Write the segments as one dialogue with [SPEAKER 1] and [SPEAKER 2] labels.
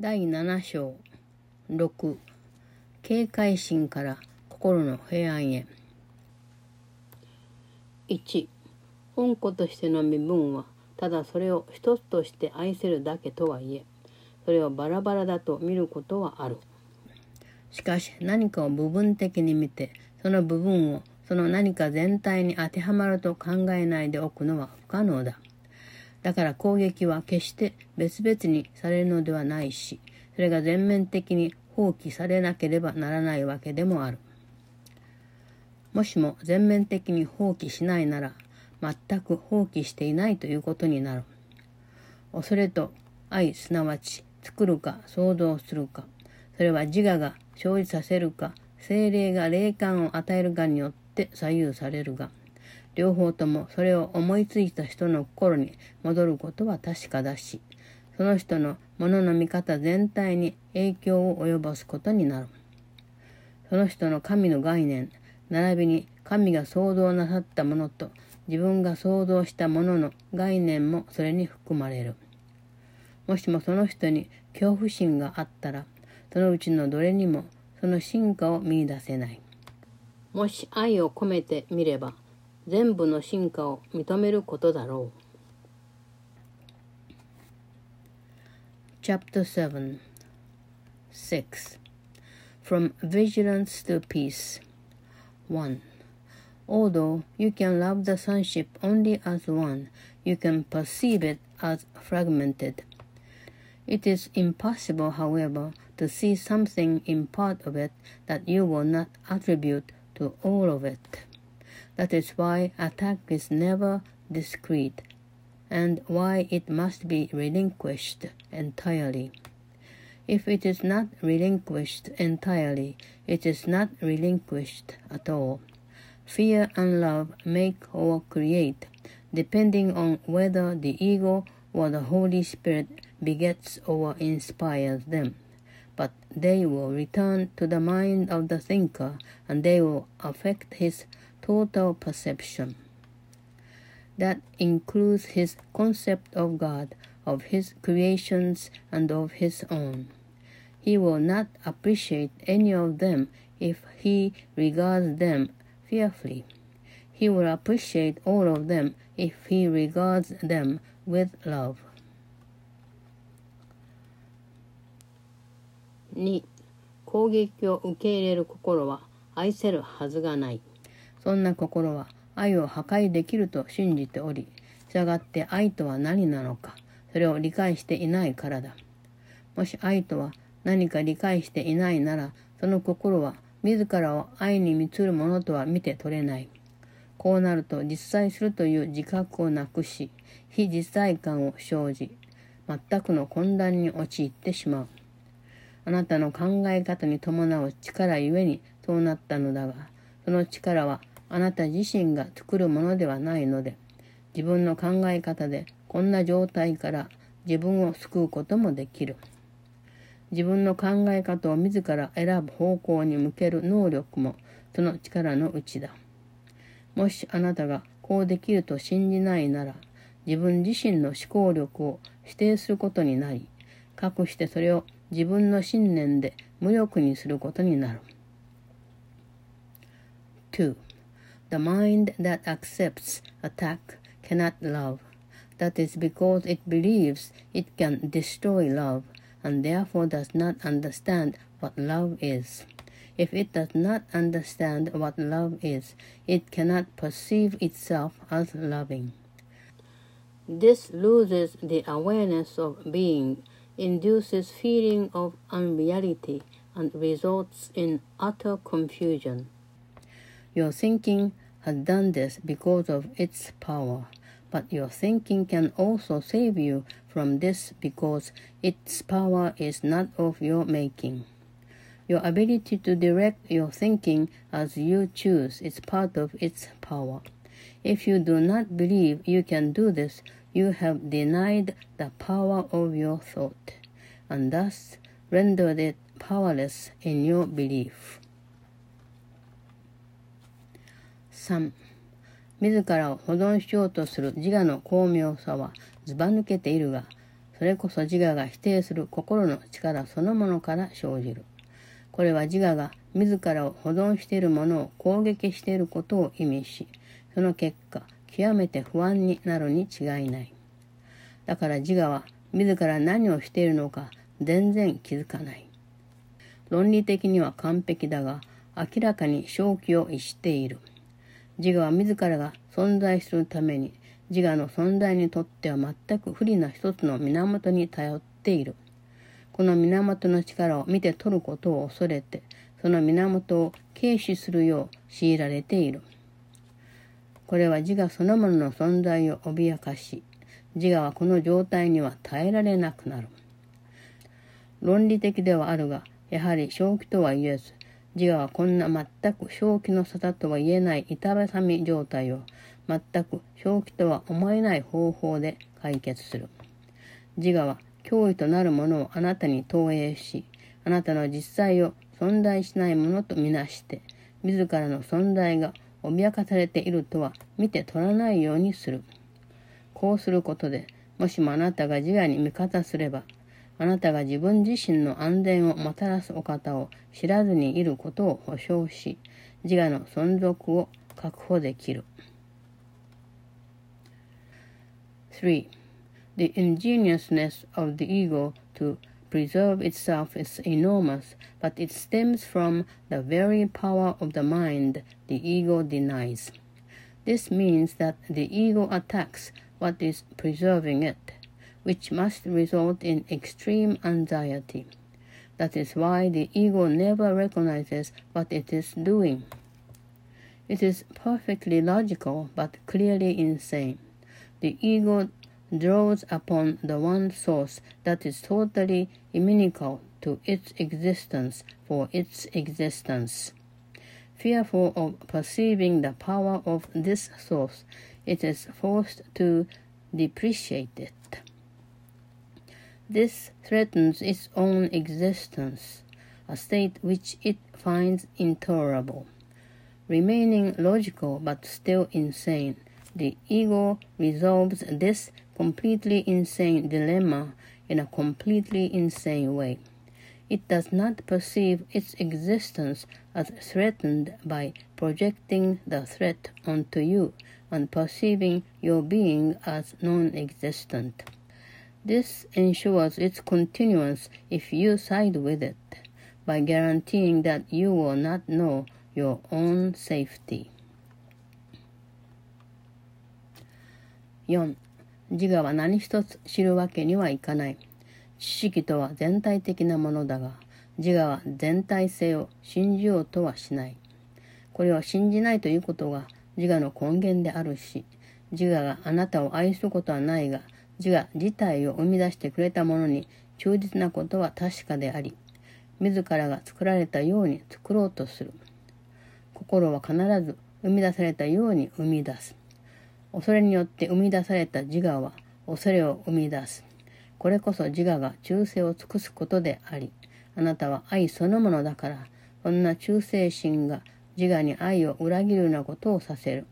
[SPEAKER 1] 第7章6警戒心から心の平安へ。1本子としての身分はただそれを一つとして愛せるだけとはいえそれをバラバラだと見ることはある。しかし何かを部分的に見てその部分をその何か全体に当てはまると考えないでおくのは不可能だだから攻撃は決して別々にされるのではないし、それが全面的に放棄されなければならないわけでもある。もしも全面的に放棄しないなら、全く放棄していないということになる。恐れと愛すなわち作るか想像するか、それは自我が生じさせるか、精霊が霊感を与えるかによって左右されるが、両方ともそれを思いついた人の心に戻ることは確かだし、その人のものの見方全体に影響を及ぼすことになる。その人の神の概念、並びに神が創造なさったものと自分が創造したものの概念もそれに含まれる。もしもその人に恐怖心があったら、そのうちのどれにもその進化を見いだせない。もし愛を込めてみれば、全部の進化を認めることだろう。Chapter 7 6 From Vigilance to Peace 1. Although you can love the sonship only as one, you can perceive it as fragmented. It is impossible, however, to see something in part of it that you will not attribute to all of it. That is why attack is never discreet, and why it must be relinquished entirely. If it is not relinquished entirely, it is not relinquished at all. Fear and love make or create, depending on whether the ego or the Holy Spirit begets or inspires them. But they will return to the mind of the thinker and they will affect his total perception. That includes his concept of God, of his creations, and of his own. He will not appreciate any of them if he regards them fearfully. He will appreciate all of them if he regards them with love. 2. 攻撃を受け入れる心は愛せるはずがない。 そんな心は愛を破壊できると信じており、従って愛とは何なのか、それを理解していないからだ。もし愛とは何か理解していないなら、その心は自らを愛に満つるものとは見て取れない。こうなると実在するという自覚をなくし、非実在感を生じ、全くの混乱に陥ってしまう。あなたの考え方に伴う力ゆえにそうなったのだが、その力はあなた自身が作るものではないので、自分の考え方でこんな状態から自分を救うこともできる。自分の考え方を自ら選ぶ方向に向ける能力もその力のうちだ。もしあなたがこうできると信じないなら、自分自身の思考力を否定することになり、かくしてそれを自分の信念で無力にすることになる。2. The mind that accepts attack cannot love. That is because it believes it can destroy love and therefore does not understand what love is. If it does not understand what love is, it cannot perceive itself as loving. This loses the awareness of being, induces feeling of unreality, and results in utter confusion. Your thinking has done this because of its power, but your thinking can also save you from this because its power is not of your making. Your ability to direct your thinking as you choose is part of its power. If you do not believe you can do this, you have denied the power of your thought, and thus rendered it powerless in your belief. 3自らを保存しようとする自我の巧妙さはずば抜けているがそれこそ自我が否定する心の力そのものから生じる。これは自我が自らを保存しているものを攻撃していることを意味し、その結果、極めて不安になるに違いない。だから自我は自ら何をしているのか全然気づかない。論理的には完璧だが、明らかに正気を逸している。自我は自らが存在するために、自我の存在にとっては全く不利な一つの源に頼っている。この源の力を見て取ることを恐れて、その源を軽視するよう強いられている。これは自我そのものの存在を脅かし、自我はこの状態には耐えられなくなる。論理的ではあるが、やはり正気とは言えず、自我はこんな全く正気の沙汰とは言えない板挟み状態を全く正気とは思えない方法で解決する。自我は脅威となるものをあなたに投影し、あなたの実際を存在しないものとみなして、自らの存在が脅かされているとは見て取らないようにする。こうすることで、もしもあなたが自我に味方すれば、あなたが自分自身の安全をもたらすお方を知らずにいることを保証し、自我の存続を確保できる。3. The ingeniousness of the ego to preserve itself is enormous, but it stems from the very power of the mind the ego denies. This means that the ego attacks what is preserving it, which must result in extreme anxiety. That is why the ego never recognizes what it is doing. It is perfectly logical but clearly insane. The ego draws upon the one source that is totally inimical to its existence for its existence. Fearful of perceiving the power of this source, it is forced to depreciate it. This threatens its own existence, a state which it finds intolerable. Remaining logical but still insane, the ego resolves this completely insane dilemma in a completely insane way. It does not perceive its existence as threatened by projecting the threat onto you and perceiving your being as non existent. This ensures its continuance if you side with it by guaranteeing that you will not know your own safety. 4. 自我は何一つ知るわけにはいかない。知識とは全体的なものだが、自我は全体性を信じようとはしない。これを信じないということが自我の根源であるし、自我があなたを愛することはないが、自我自体を生み出してくれたものに忠実なことは確かであり、自らが作られたように作ろうとする。心は必ず生み出されたように生み出す。恐れによって生み出された自我は恐れを生み出す。これこそ自我が忠誠を尽くすことであり、あなたは愛そのものだから、こんな忠誠心が自我に愛を裏切るようなことをさせる。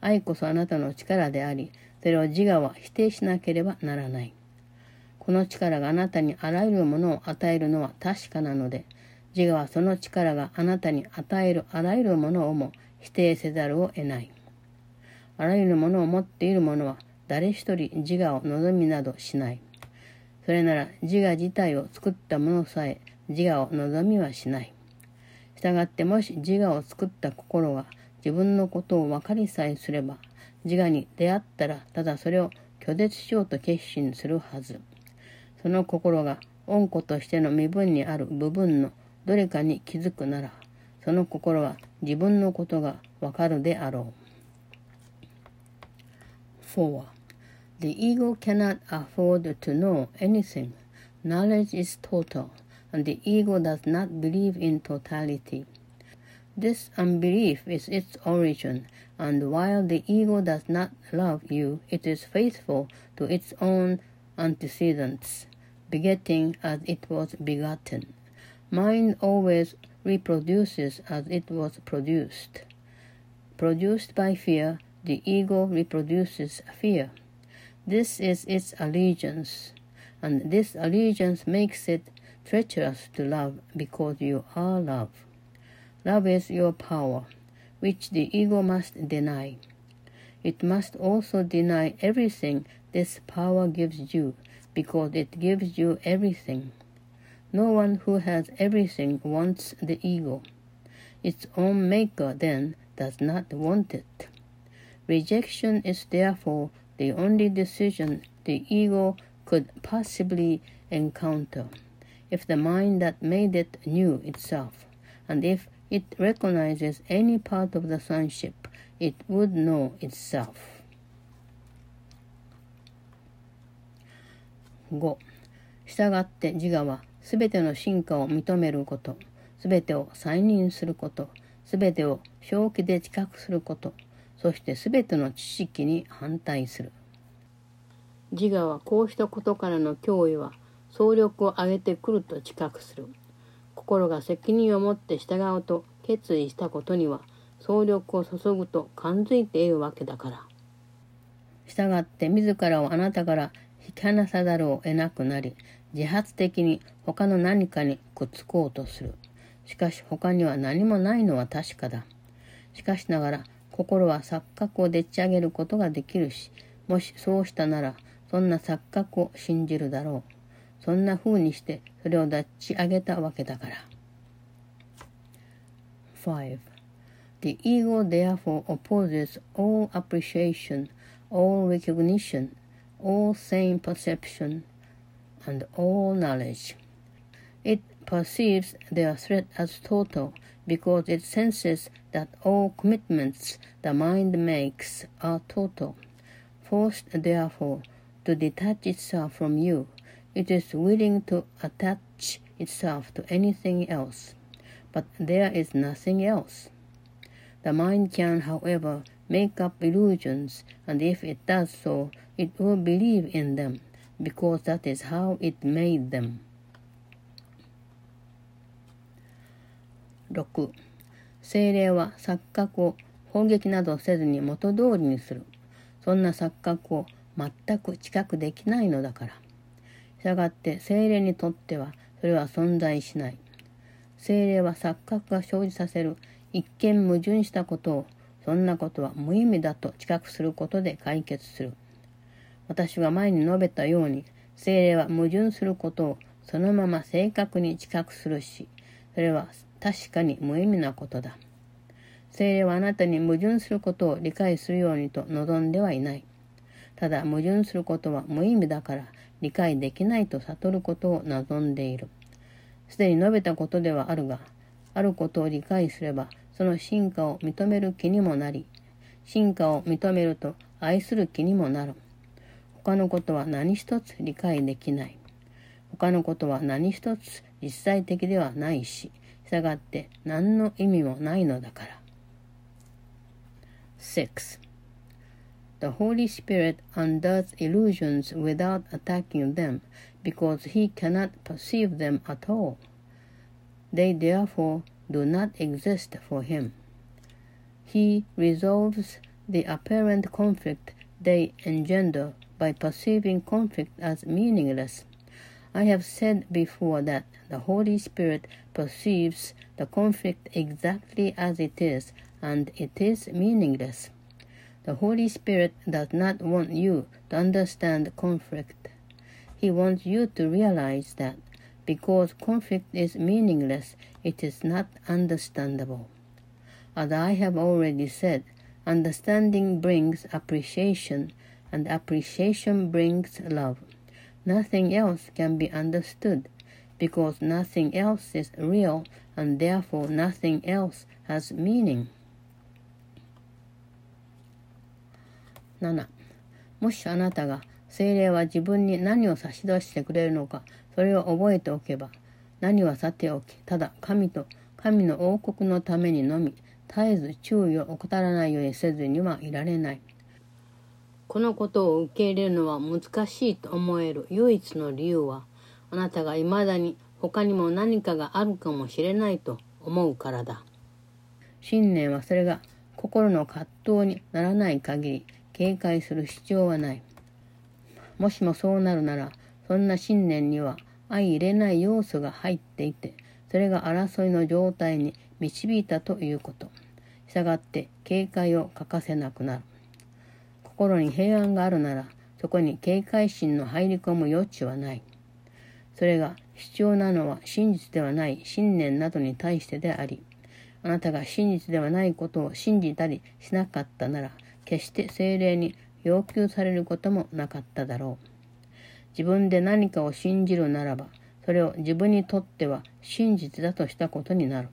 [SPEAKER 1] 愛こそあなたの力であり、それを自我は否定しなければならない。この力があなたにあらゆるものを与えるのは確かなので、自我はその力があなたに与えるあらゆるものをも否定せざるを得ない。あらゆるものを持っている者は誰一人自我を望みなどしない。それなら自我自体を作ったものさえ自我を望みはしない。したがってもし自我を作った心が自分のことを分かりさえすれば、自我に出会ったらただそれを拒絶しようと決心するはず。その心が恩子としての身分にある部分のどれかに気づくなら、その心は自分のことがわかるであろう。4. The ego cannot afford to know anything. Knowledge is total. and the ego does not believe in totality. This unbelief is its origin, and while the ego does not love you, it is faithful to its own antecedents, begetting as it was begotten. Mind always reproduces as it was produced. Produced by fear, the ego reproduces fear. This is its allegiance, and this allegiance makes it treacherous to love because you are love. Love is your power, which the ego must deny. It must also deny everything this power gives you because it gives you everything. No one who has everything wants the ego. Its own maker then does not want it. Rejection is therefore the only decision the ego could possibly encounter. If the mind that made it knew itself, and if it recognizes any part of the sonship, it would know itself. 5. 従って自我はすべての進化を認めること、すべてを再認すること、すべてを正気で知覚すること、そしてすべての知識に反対する。自我はこうしたことからの脅威は総力を挙げてくると知覚する。心が責任を持って従うと決意したことには総力を注ぐと感づいているわけだから。従って自らをあなたから引き離さざるを得なくなり、自発的に他の何かにくっつこうとする。しかし他には何もないのは確かだ。しかしながら心は錯覚をでっち上げることができるし、もしそうしたなら、そんな錯覚を信じるだろう。そんな風にしてそれをでっち上げたわけだから。5. The ego therefore opposes all appreciation, all recognition, all sane perception, and all knowledge. It perceives their threat as total because it senses that all commitments the mind makes are total. Forced, therefore, to detach itself from you, it is willing to attach itself to anything else. But there is nothing else. The mind can, however, make up illusions, and if it does so, it will believe in them, because that is how it made them. 6. 精霊は錯覚を砲撃などせずに元通りにする。そんな錯覚を全く知覚できないのだから。したがって精霊にとってはそれは存在しない。精霊は錯覚が生じさせる一見矛盾したことをそんなことは無意味だと知覚することで解決する。私が前に述べたように精霊は矛盾することをそのまま正確に知覚するし、それは確かに無意味なことだ。精霊はあなたに矛盾することを理解するようにと望んではいない。ただ矛盾することは無意味だから理解できないと悟ることを望んでいる。すでに述べたことではあるが、あることを理解すれば、その進化を認める気にもなり、進化を認めると愛する気にもなる。他のことは何一つ理解できない。他のことは何一つ実際的ではないし、従って何の意味もないのだから。6. The Holy Spirit undoes illusions without attacking them because he cannot perceive them at all. They therefore do not exist for him. He resolves the apparent conflict they engender by perceiving conflict as meaningless I have said before that the Holy Spirit perceives the conflict exactly as it is, and it is meaningless. The Holy Spirit does not want you to understand conflict. He wants you to realize that because conflict is meaningless, it is not understandable. As I have already said, understanding brings appreciation, and appreciation brings love. Nothing else can be understood because nothing else is real and therefore nothing else has meaning. 7. もしあなたが精霊は自分に何を差し出してくれるのかそれを覚えておけば何はさておきただ神と神の王国のためにのみ絶えず注意を怠らないようにせずにはいられない。このことを受け入れるのは難しいと思える唯一の理由はあなたが未だに他にも何かがあるかもしれないと思うからだ信念はそれが心の葛藤にならない限り警戒する必要はないもしもそうなるなら、そんな信念には相入れない要素が入っていて、それが争いの状態に導いたということ。したがって警戒を欠かせなくなる。心に平安があるなら、そこに警戒心の入り込む余地はない。それが必要なのは真実ではない信念などに対してであり、あなたが真実ではないことを信じたりしなかったなら、決して精霊に要求されることもなかっただろう。自分で何かを信じるならば、それを自分にとっては真実だとしたことになる。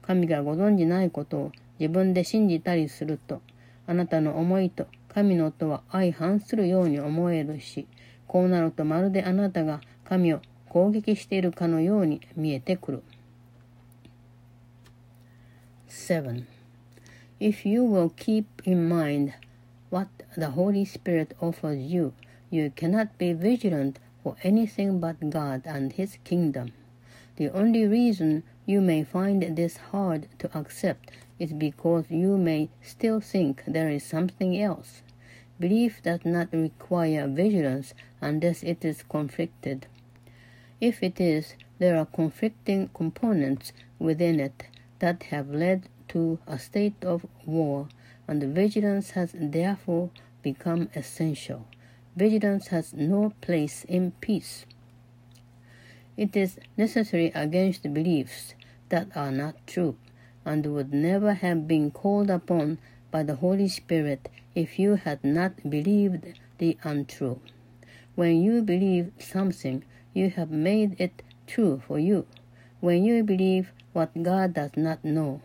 [SPEAKER 1] 神がご存じないことを自分で信じたりすると、あなたの思いと神のとは相反するように思えるし、こうなるとまるであなたが神を攻撃しているかのように見えてくる。7. If you will keep in mind what the Holy Spirit offers you, you cannot be vigilant for anything but God and His kingdom. The only reason you may find this hard to accept is because you may still think there is something else. Belief does not require vigilance unless it is conflicted. If it is, there are conflicting components within it that have led to a state of war, and vigilance has therefore become essential. Vigilance has no place in peace. It is necessary against beliefs that are not true and would never have been called upon by the Holy Spirit if you had not believed the untrue. When you believe something, you have made it true for you. When you believe what God does not know,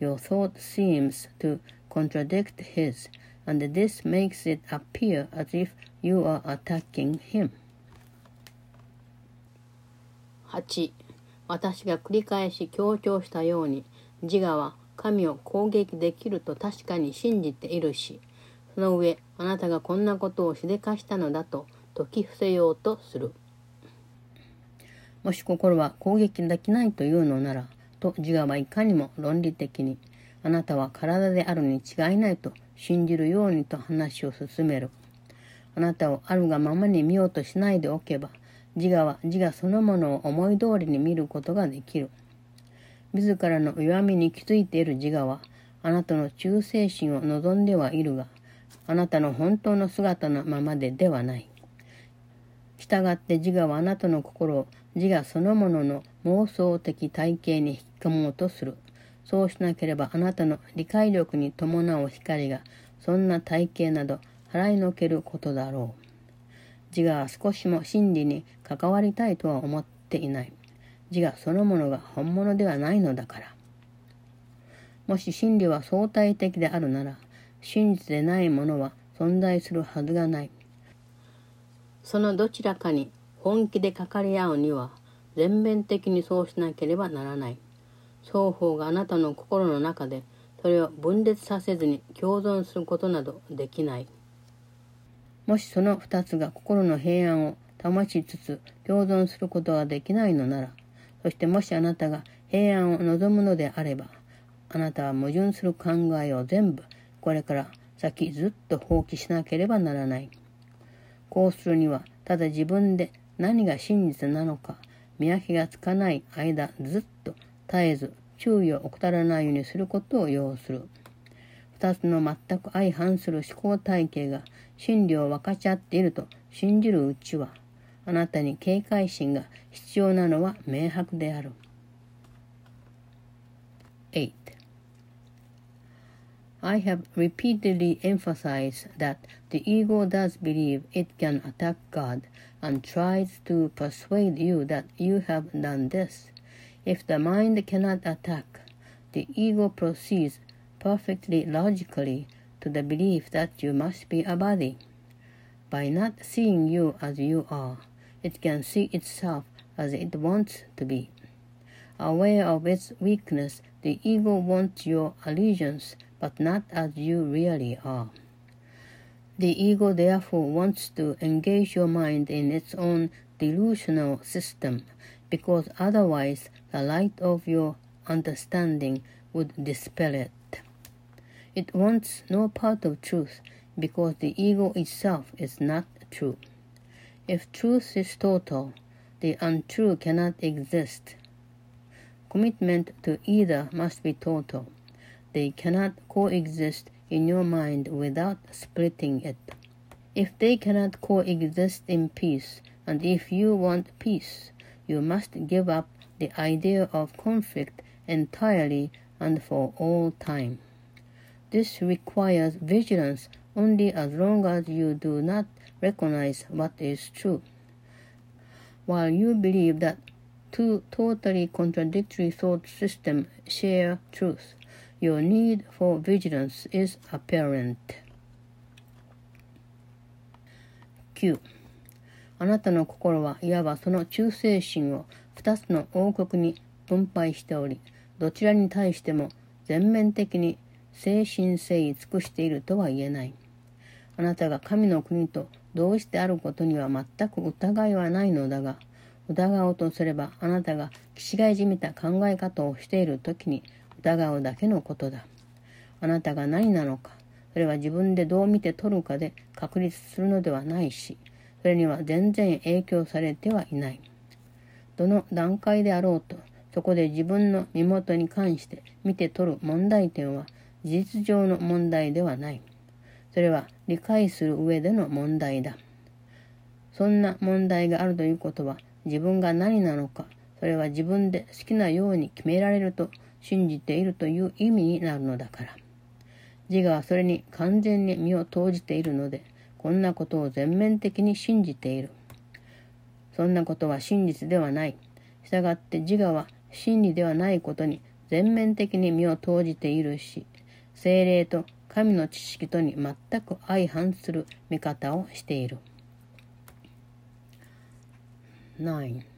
[SPEAKER 1] your thought seems to contradict His, and this makes it appear as if you are attacking Him. 8. 私が繰り返し強調したように自我は神を攻撃できると確かに信じているしその上あなたがこんなことをしでかしたのだと解き伏せようとするもし心は攻撃できないというのならと自我はいかにも論理的にあなたは体であるに違いないと信じるようにと話を進めるあなたをあるがままに見ようとしないでおけば自我は自我そのものを思い通りに見ることができる。自らの弱みに気づいている自我は、あなたの忠誠心を望んではいるが、あなたの本当の姿のままでではない。したがって自我はあなたの心を自我そのものの妄想的体系に引き込もうとする。そうしなければあなたの理解力に伴う光がそんな体系など払いのけることだろう。自我は少しも真理に関わりたいとは思っていない。自我そのものが本物ではないのだから。もし真理は相対的であるなら、真実でないものは存在するはずがない。そのどちらかに本気でかかり合うには、全面的にそうしなければならない。双方があなたの心の中で、それを分裂させずに共存することなどできない。もしその二つが心の平安を保ちつつ共存することができないのなら、そしてもしあなたが平安を望むのであれば、あなたは矛盾する考えを全部これから先ずっと放棄しなければならない。こうするには、ただ自分で何が真実なのか見分けがつかない間ずっと絶えず注意を怠らないようにすることを要する。2つの全く相反する思考体系が真理を分かち合っていると信じるうちは、あなたに警戒心が必要なのは明白である。8. I have repeatedly emphasized that the ego does believe it can attack God and tries to persuade you that you have done this. If the mind cannot attack, the ego proceeds perfectly logically to the belief that you must be a body. By not seeing you as you are, it can see itself as it wants to be. Aware of its weakness, the ego wants your allegiance, but not as you really are. The ego therefore wants to engage your mind in its own delusional system, because otherwise the light of your understanding would dispel it. It wants no part of truth because the ego itself is not true. If truth is total, the untrue cannot exist. Commitment to either must be total. They cannot coexist in your mind without splitting it. If they cannot coexist in peace, and if you want peace, you must give up the idea of conflict entirely and for all time. This requires vigilance only as long as you do not recognize what is true. While you believe that two totally contradictory thought systems share truth, your need for vigilance is apparent. 9. あなたの心はいわばその忠誠心を2つの王国に分配しており、どちらに対しても全面的に誠心誠意尽くしているとは言えない。あなたが神の国と同一であることには全く疑いはないのだが、疑おうとすればあなたが気違いじみた考え方をしている時に疑うだけのことだ。あなたが何なのか、それは自分でどう見て取るかで確立するのではないし、それには全然影響されてはいない。どの段階であろうと、そこで自分の身元に関して見て取る問題点は事実上の問題ではない。それは理解する上での問題だ。そんな問題があるということは自分が何なのか、それは自分で好きなように決められると信じているという意味になるのだから。自我はそれに完全に身を投じているので、こんなことを全面的に信じている。そんなことは真実ではない。したがって自我は真理ではないことに全面的に身を投じているし、精霊と神の知識とに全く相反する見方をしている。9.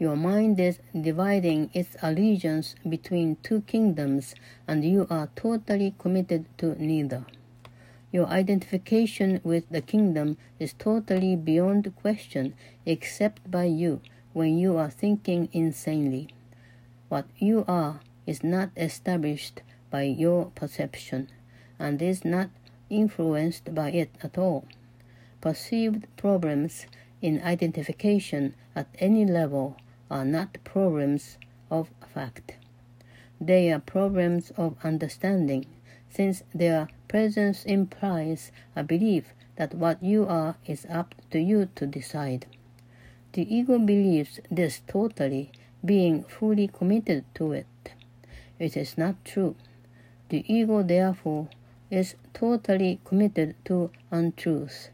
[SPEAKER 1] Your mind is dividing its allegiance between two kingdoms, and you are totally committed to neither. Your identification with the kingdom is totally beyond question except by you when you are thinking insanely. What you are is not established by your perception and is not influenced by it at all. Perceived problems in identification at any level are not problems of fact. They are problems of understanding, since their presence implies a belief that what you are is up to you to decide. The ego believes this totally, being fully committed to it. It is not true. The ego, therefore, is totally committed to untruth,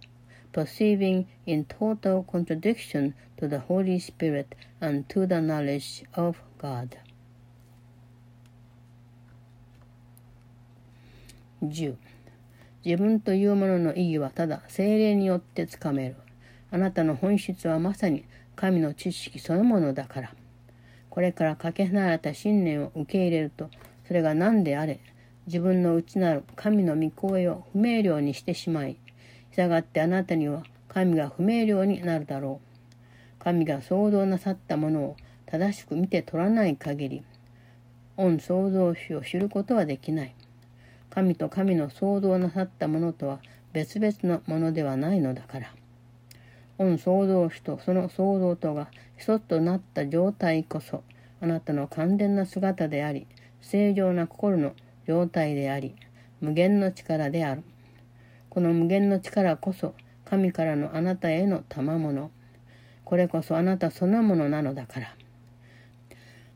[SPEAKER 1] perceiving in total contradiction to the Holy Spirit and to the knowledge of God. 10. 自分というものの意義はただ精霊によってつかめる。あなたの本質はまさに神の知識そのものだから。これからかけ離れた信念を受け入れると、それが何であれ、自分の内なる神の御声を不明瞭にしてしまい、従ってあなたには神が不明瞭になるだろう。神が創造なさったものを正しく見て取らない限り、御創造主を知ることはできない。神と神の創造なさったものとは別々のものではないのだから。御創造主とその創造とが一つとなった状態こそあなたの完全な姿であり正常な心の状態であり無限の力であるこの無限の力こそ神からのあなたへの賜物これこそあなたそのものなのだから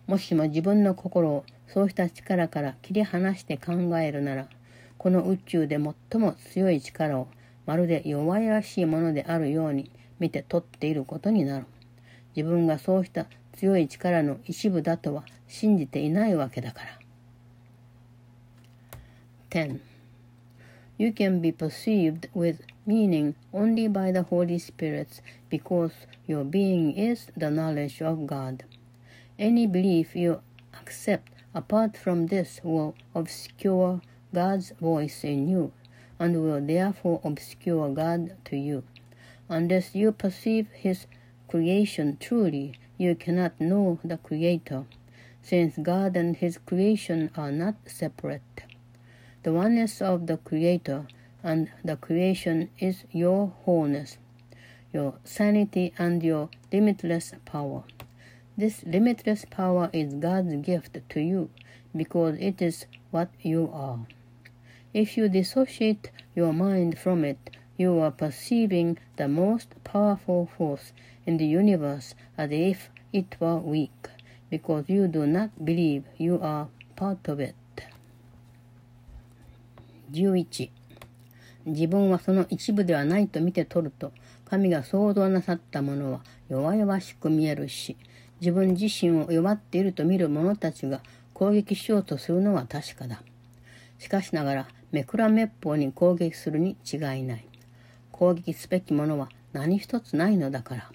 [SPEAKER 1] もしも自分の心をそうした力から切り離して考えるならこの宇宙で最も強い力をまるで弱々しいものであるように見て取っていることになる。自分がそうした強い力の一部だとは信じていないわけだから。10. You can be perceived with meaning only by the Holy Spirit because your being is the knowledge of God. Any belief you accept apart from this will obscure God's voice in you and will therefore obscure God to you. Unless you perceive His creation truly, you cannot know the Creator, since God and His creation are not separate. The oneness of the Creator and the creation is your wholeness. your sanity and your limitless power. This limitless power is God's gift to you because it is what you are. If you dissociate your mind from it, you are perceiving the most powerful force in the universe as if it were weak, because you do not believe you are part of it. 11自分はその一部ではないと見て取ると、神が創造なさったものは弱々しく見えるし、自分自身を弱っていると見る者たちが攻撃しようとするのは確かだ。しかしながら、めくらめっぽうに攻撃するに違いない。攻撃すべきものは何一つないのだから。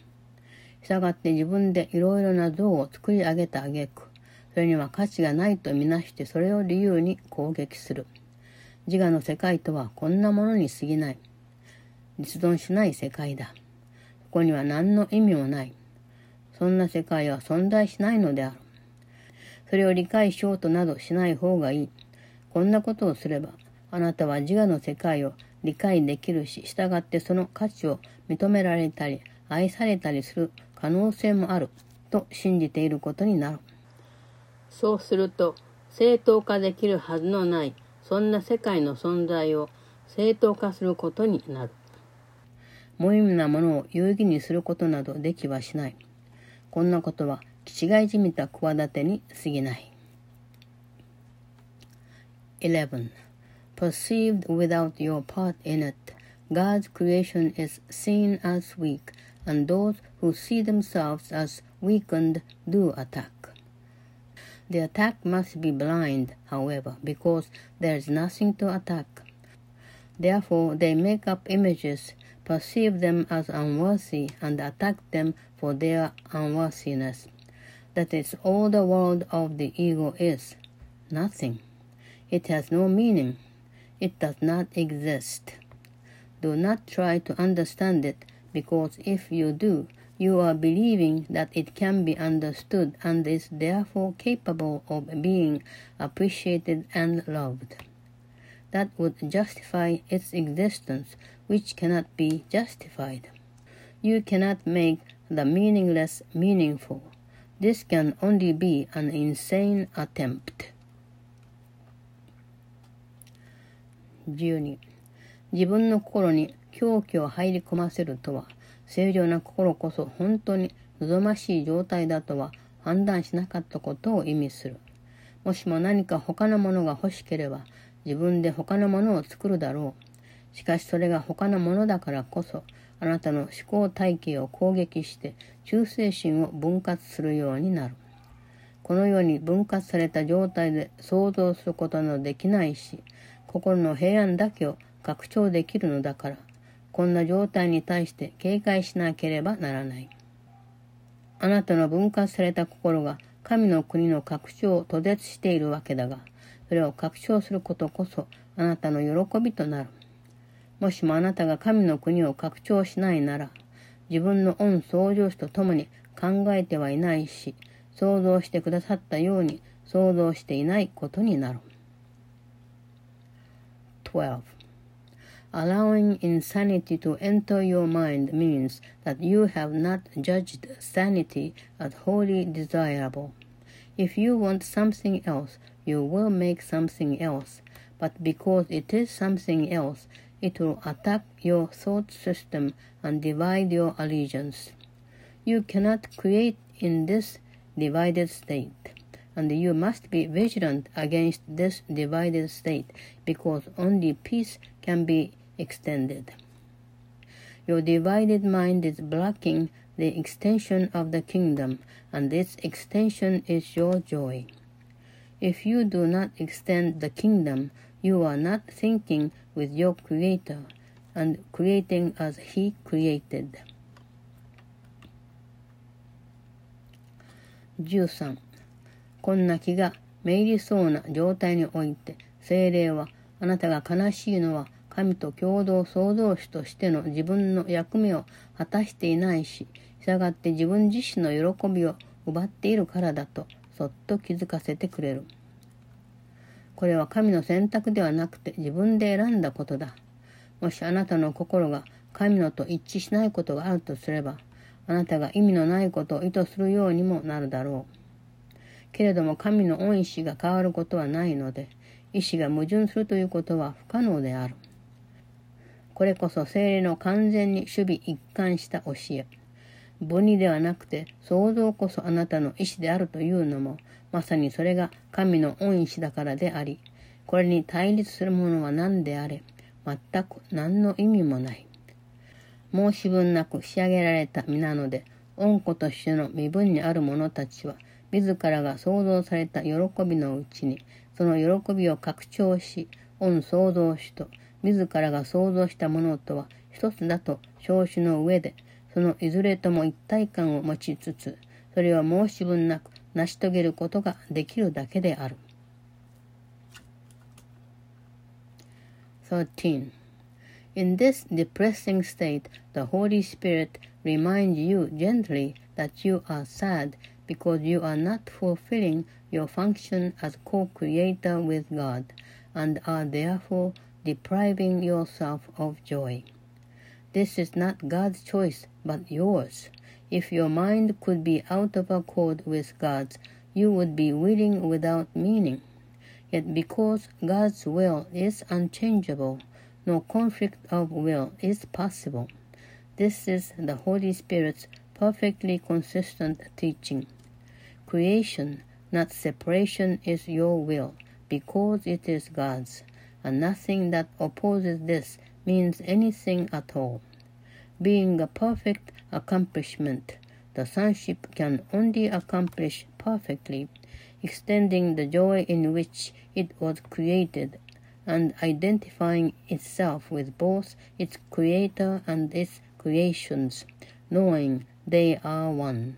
[SPEAKER 1] したがって自分でいろいろな像を作り上げた挙句、それには価値がないとみなしてそれを理由に攻撃する。自我の世界とはこんなものに過ぎない。実存しない世界だ。そこには何の意味もない。そんな世界は存在しないのである。それを理解しようとなどしない方がいい。こんなことをすれば、あなたは自我の世界を理解できるし、従ってその価値を認められたり、愛されたりする可能性もあると信じていることになる。そうすると、正当化できるはずのない、そんな世界の存在を正当化することになる。無意味なものを有意義にすることなどできはしない。こんなことは気違いじみた企てに過ぎない。11. Perceived without your part in it, God's creation is seen as weak, and those who see themselves as weakened do attack. The attack must be blind, however, because there is nothing to attack. Therefore, they make up images perceive them as unworthy and attack them for their unworthiness. That is all the world of the ego is nothing. It has no meaning. It does not exist. Do not try to understand it because if you do, you are believing that it can be understood and is therefore capable of being appreciated and loved. That would justify its existence which cannot be justified. You cannot make the meaningless meaningful. This can only be an insane attempt. 12. 自分の心に狂気を入り込ませるとは、 正常な心こそ本当に望ましい状態だとは判断しなかったことを意味する。もしも何か他のものが欲しければ、自分で他のものを作るだろう。しかしそれが他のものだからこそ、あなたの思考体系を攻撃して忠誠心を分割するようになる。このように分割された状態で想像することのできないし、心の平安だけを拡張できるのだから、こんな状態に対して警戒しなければならない。あなたの分割された心が神の国の拡張を途絶しているわけだが、それを拡張することこそあなたの喜びとなる。もしもあなたが神の国を拡張しないなら、自分の恩創造主と共に考えてはいないし、想像してくださったように想像していないことになる。12. Allowing insanity to enter your mind means that you have not judged sanity as wholly desirable. If you want something else, you will make something else, but because it is something else, it will attack your thought system and divide your allegiance. You cannot create in this divided state, and you must be vigilant against this divided state because only peace can be extended. Your divided mind is blocking the extension of the kingdom, and its extension is your joy. If you do not extend the kingdom, you are not thinking with your Creator and creating as He created. 13. こんな気がめいりそうな状態において精霊はあなたが悲しいのは 神と共同創造主としての自分の役目を果たしていないし、従って自分自身の喜びを奪っているからだとそっと気づかせてくれる。これは神の選択ではなくて自分で選んだことだ。もしあなたの心が神のと一致しないことがあるとすれば、あなたが意味のないことを意図するようにもなるだろう。けれども神の恩意志が変わることはないので、意志が矛盾するということは不可能である。これこそ精霊の完全に守備一貫した教え。母にではなくて創造こそあなたの意志であるというのも、まさにそれが神の恩意志だからであり、これに対立するものは何であれ、全く何の意味もない。申し分なく仕上げられた身なので、恩子としての身分にある者たちは、自らが創造された喜びのうちに、その喜びを拡張し、恩創造主と、自らが創造したものとは一つだと称しの上で、そのいずれとも一体感を持ちつつ、それを申し分なく成し遂げることができるだけである。13. In this depressing state, the Holy Spirit reminds you gently that you are sad because you are not fulfilling your function as co-creator with God and are therefore depriving yourself of joy. This is not God's choice but yours. If your mind could be out of accord with God's, you would be willing without meaning. Yet because God's will is unchangeable, no conflict of will is possible. This is the Holy Spirit's perfectly consistent teaching. Creation, not separation, is your will, because it is God's, and nothing that opposes this means anything at all. Being a perfect accomplishment, the sonship can only accomplish perfectly extending the joy in which it was created and identifying itself with both its creator and its creations, knowing they are one.